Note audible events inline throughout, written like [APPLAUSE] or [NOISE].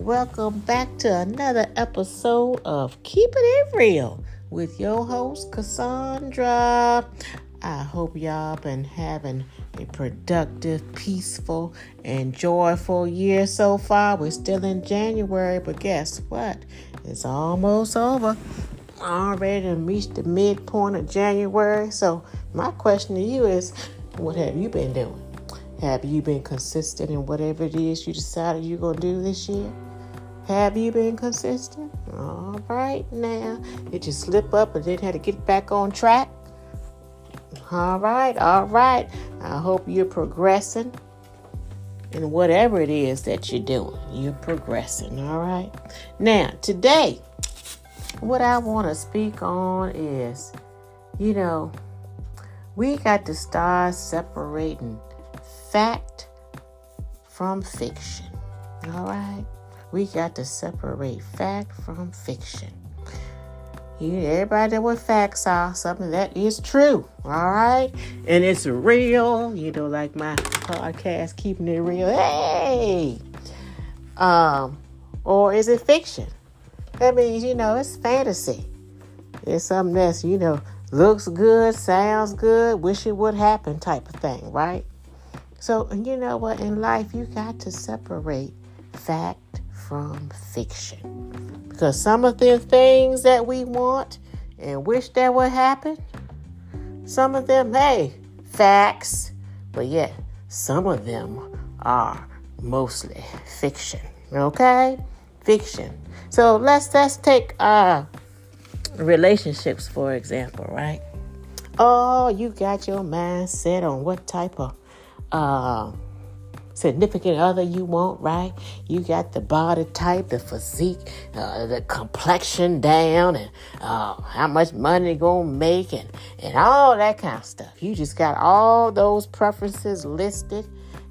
Welcome back to another episode of Keep It Real with your host, Cassandra. I hope y'all been having a productive, peaceful, and joyful year so far. We're still in January, but guess what? It's almost over. Already reached the midpoint of January. So, my question to you is what have you been doing? Have you been consistent in whatever it is you decided you're going to do this year? Have you been consistent? All right, now. Did you slip up and then had to get back on track? All right, all right. I hope you're progressing in whatever it is that you're doing. You're progressing, all right? Now, today, what I want to speak on is, you know, we got to start separating fact from fiction. All right? We got to separate fact from fiction. You, everybody know what facts are, something that is true, all right? And it's real, you know, like my podcast, Keeping It Real. Hey! Um, or is it fiction? That means, you know, it's fantasy. It's something that's, you know, looks good, sounds good, wish it would happen type of thing, right? So, you know what? In life, you got to separate fact from fiction. Because some of the things that we want and wish that would happen, some of them, hey, facts, but yet some of them are mostly fiction. Okay? Fiction. So let's let's take uh relationships for example, right? Oh, you got your mind set on what type of uh, significant other you want, right? You got the body type, the physique, uh, the complexion down, and uh, how much money gonna make, and, and all that kind of stuff. You just got all those preferences listed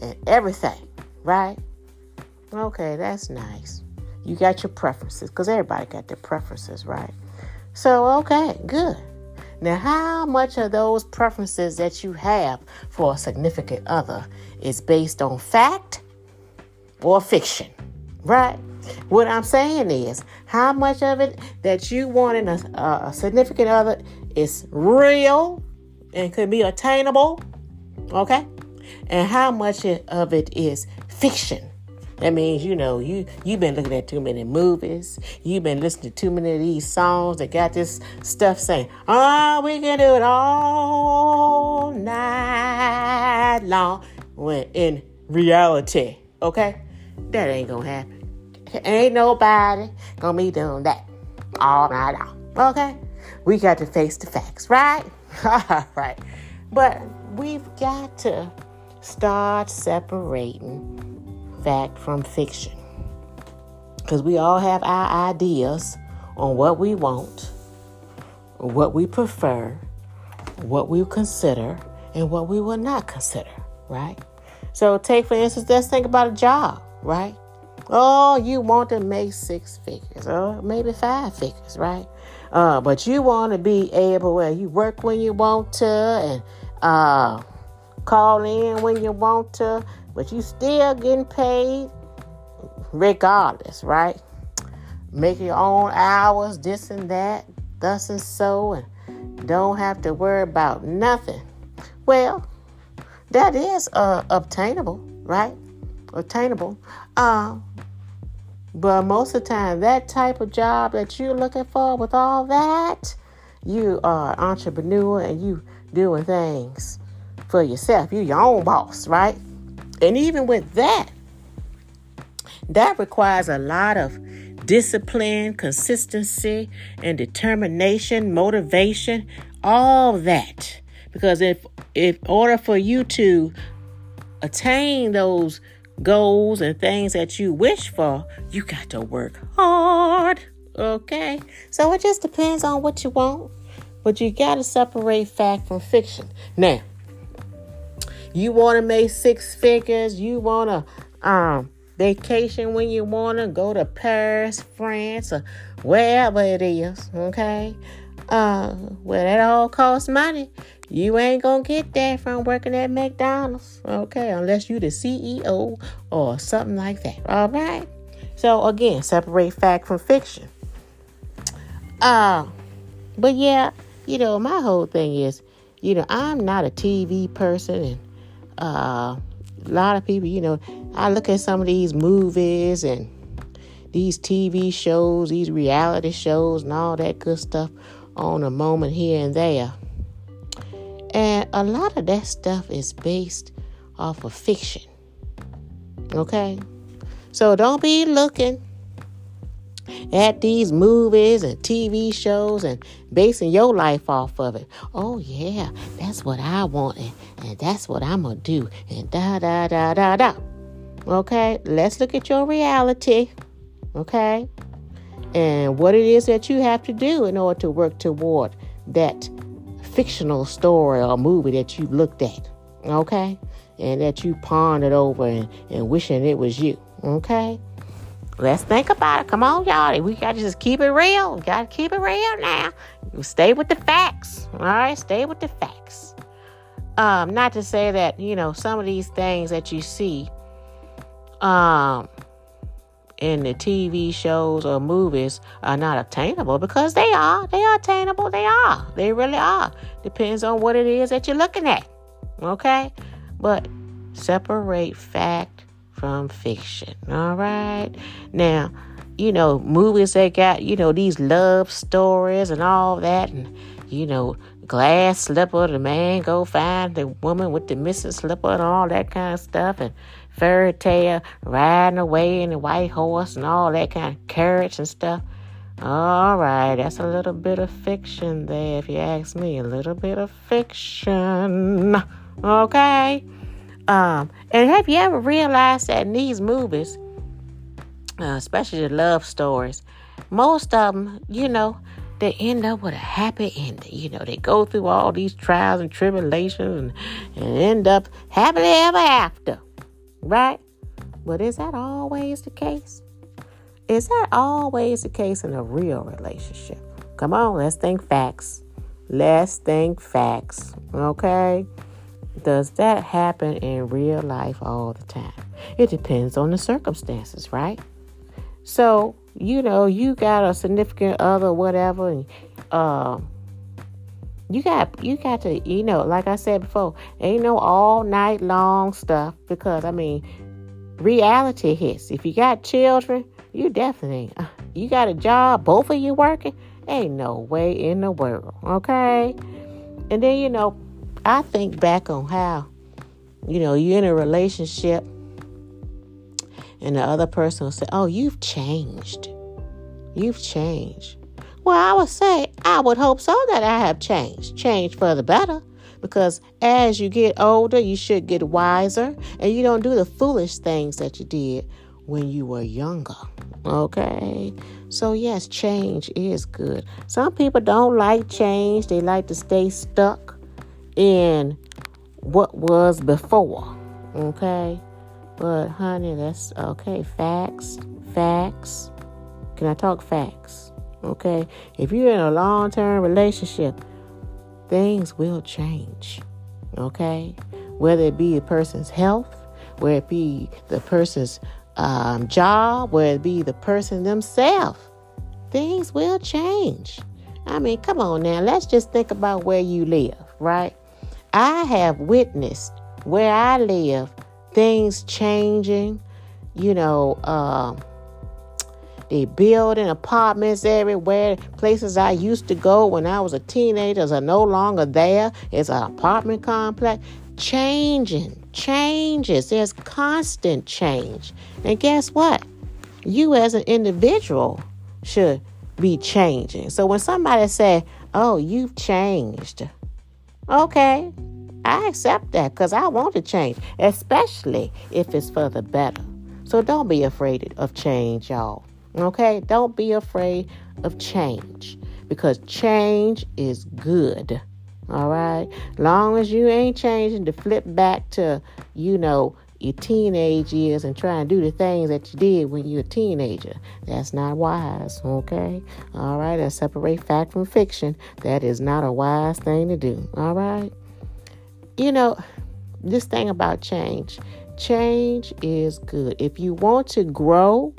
and everything, right? Okay, that's nice. You got your preferences, because everybody got their preferences, right? So, okay, good. Now, how much of those preferences that you have for a significant other is based on fact or fiction? Right? What I'm saying is, how much of it that you want in a, a significant other is real and could be attainable? Okay? And how much of it is fiction? That means you know you you've been looking at too many movies. You've been listening to too many of these songs that got this stuff saying, "Oh, we can do it all night long." When in reality, okay, that ain't gonna happen. Ain't nobody gonna be doing that all night long. Okay, we got to face the facts, right? [LAUGHS] right. But we've got to start separating fact from fiction. Because we all have our ideas on what we want, what we prefer, what we consider, and what we will not consider, right? So, take for instance, let's think about a job, right? Oh, you want to make six figures or maybe five figures, right? Uh, but you want to be able, well, you work when you want to and uh, call in when you want to, but you still getting paid regardless, right? Make your own hours, this and that, thus and so, and don't have to worry about nothing. Well, that is uh, obtainable, right? Obtainable. Um, but most of the time, that type of job that you're looking for with all that, you are an entrepreneur and you doing things for yourself. You're your own boss, right? And even with that, that requires a lot of discipline, consistency, and determination, motivation, all that. Because if if order for you to attain those goals and things that you wish for, you got to work hard. Okay? So it just depends on what you want. But you got to separate fact from fiction. Now, you want to make six figures, you want to um vacation when you want to go to Paris, France, or wherever it is, okay? Uh, well, that all costs money. You ain't gonna get that from working at McDonald's, okay? Unless you the CEO or something like that, all right? So again, separate fact from fiction. Uh, but yeah, you know, my whole thing is, you know, I'm not a TV person, and uh, a lot of people, you know, I look at some of these movies and these TV shows, these reality shows, and all that good stuff on a moment here and there. And a lot of that stuff is based off of fiction. Okay? So don't be looking at these movies and TV shows and basing your life off of it. Oh, yeah, that's what I want, and, and that's what I'm going to do, and da da da da da. Okay, let's look at your reality. Okay, and what it is that you have to do in order to work toward that fictional story or movie that you looked at. Okay, and that you pondered over and, and wishing it was you. Okay. Let's think about it. Come on, y'all. We got to just keep it real. We got to keep it real now. Stay with the facts. All right? Stay with the facts. Um, not to say that, you know, some of these things that you see um, in the TV shows or movies are not obtainable because they are. They are attainable. They are. They really are. Depends on what it is that you're looking at. Okay? But separate fact from fiction. All right. Now, you know, movies they got, you know, these love stories and all that, and you know, glass slipper, the man go find the woman with the missing slipper and all that kind of stuff, and fairy tale riding away in the white horse and all that kind of carriage and stuff. All right, that's a little bit of fiction there, if you ask me. A little bit of fiction. Okay. Um, and have you ever realized that in these movies, uh, especially the love stories, most of them, you know, they end up with a happy ending. You know, they go through all these trials and tribulations and, and end up happily ever after, right? But is that always the case? Is that always the case in a real relationship? Come on, let's think facts. Let's think facts, okay? Does that happen in real life all the time? It depends on the circumstances, right? So, you know, you got a significant other, whatever, and uh, you got you got to, you know, like I said before, ain't no all night long stuff because I mean, reality hits. If you got children, you definitely uh, you got a job, both of you working, ain't no way in the world, okay? And then you know, I think back on how, you know, you're in a relationship and the other person will say, Oh, you've changed. You've changed. Well, I would say, I would hope so that I have changed. Changed for the better. Because as you get older, you should get wiser and you don't do the foolish things that you did when you were younger. Okay? So, yes, change is good. Some people don't like change, they like to stay stuck in what was before. Okay? But honey, that's okay. Facts, facts. Can I talk facts? Okay? If you're in a long term relationship, things will change. Okay? Whether it be a person's health, whether it be the person's um, job, whether it be the person themselves, things will change. I mean, come on now. Let's just think about where you live, right? I have witnessed where I live things changing, you know, uh, they building apartments everywhere. Places I used to go when I was a teenager are no longer there. It's an apartment complex. Changing, changes. There's constant change. And guess what? You as an individual should be changing. So when somebody say, "Oh, you've changed," Okay, I accept that because I want to change, especially if it's for the better. So don't be afraid of change, y'all. Okay, don't be afraid of change because change is good. All right, long as you ain't changing to flip back to, you know, your teenage years and try and do the things that you did when you were a teenager. That's not wise, okay? All right, and separate fact from fiction. That is not a wise thing to do, all right? You know, this thing about change change is good. If you want to grow,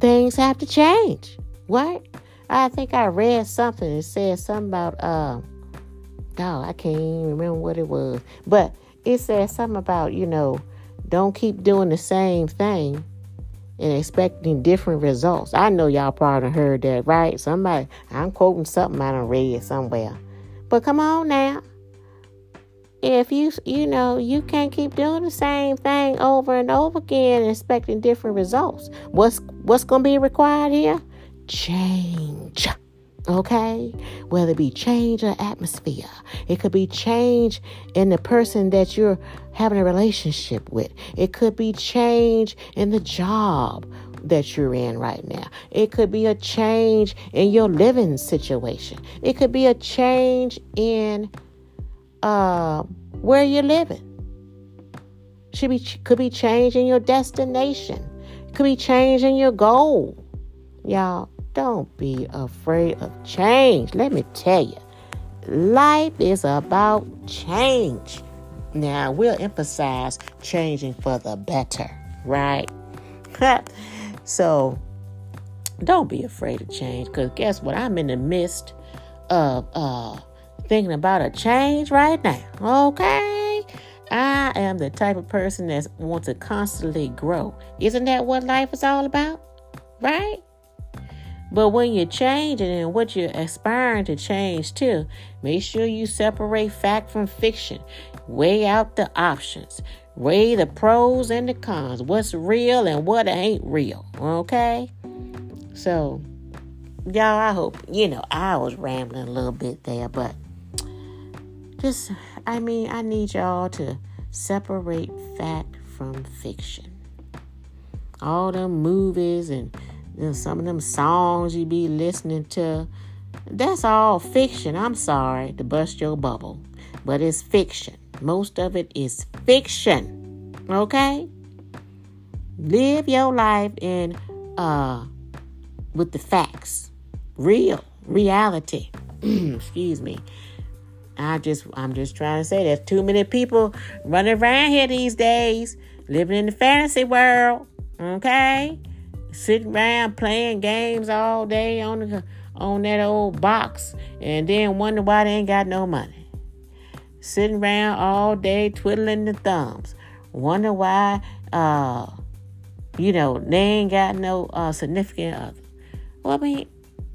things have to change. What? I think I read something that said something about uh oh, I can't even remember what it was. But it said something about, you know, don't keep doing the same thing and expecting different results. I know y'all probably heard that, right? Somebody I'm quoting something I don't read somewhere. But come on now. If you you know you can't keep doing the same thing over and over again and expecting different results. What's what's gonna be required here? Change. Okay? Whether it be change or atmosphere. It could be change in the person that you're having a relationship with. It could be change in the job that you're in right now. It could be a change in your living situation. It could be a change in uh, where you're living. Should be could be changing your destination. Could be changing your goal. Y'all, don't be afraid of change. Let me tell you, life is about change. Now, we'll emphasize changing for the better, right? [LAUGHS] so, don't be afraid of change because guess what? I'm in the midst of uh, thinking about a change right now. Okay? I am the type of person that wants to constantly grow. Isn't that what life is all about? Right? But when you're changing and what you're aspiring to change to, make sure you separate fact from fiction. Weigh out the options. Weigh the pros and the cons. What's real and what ain't real. Okay? So, y'all, I hope, you know, I was rambling a little bit there, but just, I mean, I need y'all to separate fact from fiction. All them movies and know, some of them songs you be listening to, that's all fiction. I'm sorry to bust your bubble, but it's fiction. Most of it is fiction. Okay? Live your life in uh with the facts. Real reality. [CLEARS THROAT] Excuse me. I just I'm just trying to say there's too many people running around here these days, living in the fantasy world. Okay? Sitting around playing games all day on the on that old box and then wonder why they ain't got no money. Sitting around all day twiddling the thumbs. Wonder why uh you know they ain't got no uh significant other. Well I mean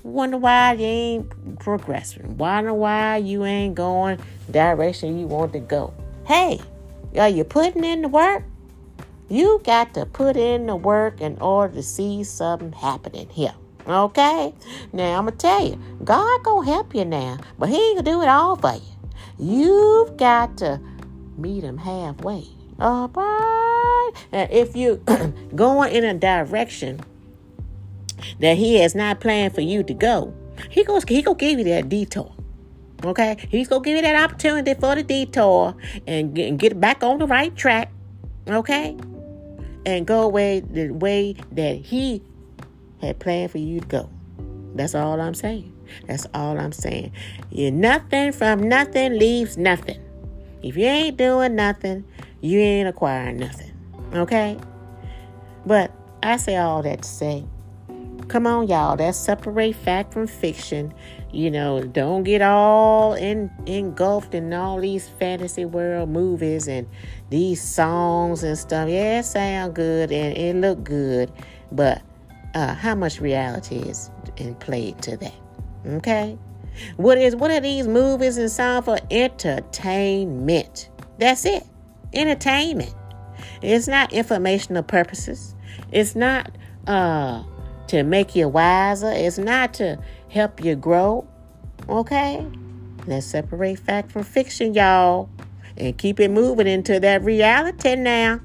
wonder why you ain't progressing. Wonder why you ain't going direction you want to go. Hey, are you putting in the work? You got to put in the work in order to see something happening here. Okay? Now I'm gonna tell you, God gonna help you now, but He ain't gonna do it all for you. You've got to meet Him halfway. All right? And if you [CLEARS THROAT] going in a direction that he has not planned for you to go, he goes he gonna give you that detour. Okay, he's gonna give you that opportunity for the detour and get, and get back on the right track. Okay, and go away the way that he had planned for you to go. That's all I'm saying. That's all I'm saying. You nothing from nothing leaves nothing. If you ain't doing nothing, you ain't acquiring nothing. Okay? But I say all that to say Come on, y'all. That's separate fact from fiction. You know, don't get all in, engulfed in all these fantasy world movies and these songs and stuff. Yeah, it sound good and it look good, but uh, how much reality is in play to that? Okay, what is what are these movies and songs for? Entertainment. That's it. Entertainment. It's not informational purposes. It's not uh to make you wiser. It's not to help you grow. Okay? Let's separate fact from fiction, y'all. And keep it moving into that reality now.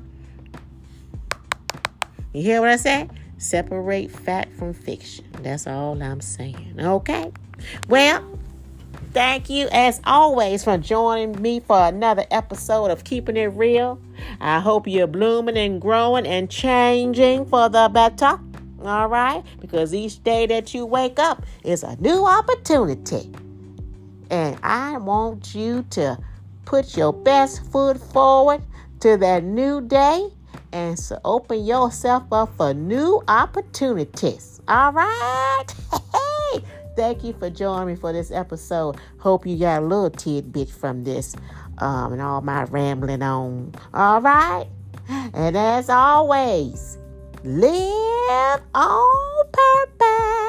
You hear what I said? Separate fact from fiction. That's all I'm saying. Okay? Well, thank you as always for joining me for another episode of Keeping It Real. I hope you're blooming and growing and changing for the better. All right? Because each day that you wake up is a new opportunity. And I want you to put your best foot forward to that new day and so open yourself up for new opportunities. All right? [LAUGHS] Hey, thank you for joining me for this episode. Hope you got a little tidbit from this um, and all my rambling on. All right? And as always, live on purpose.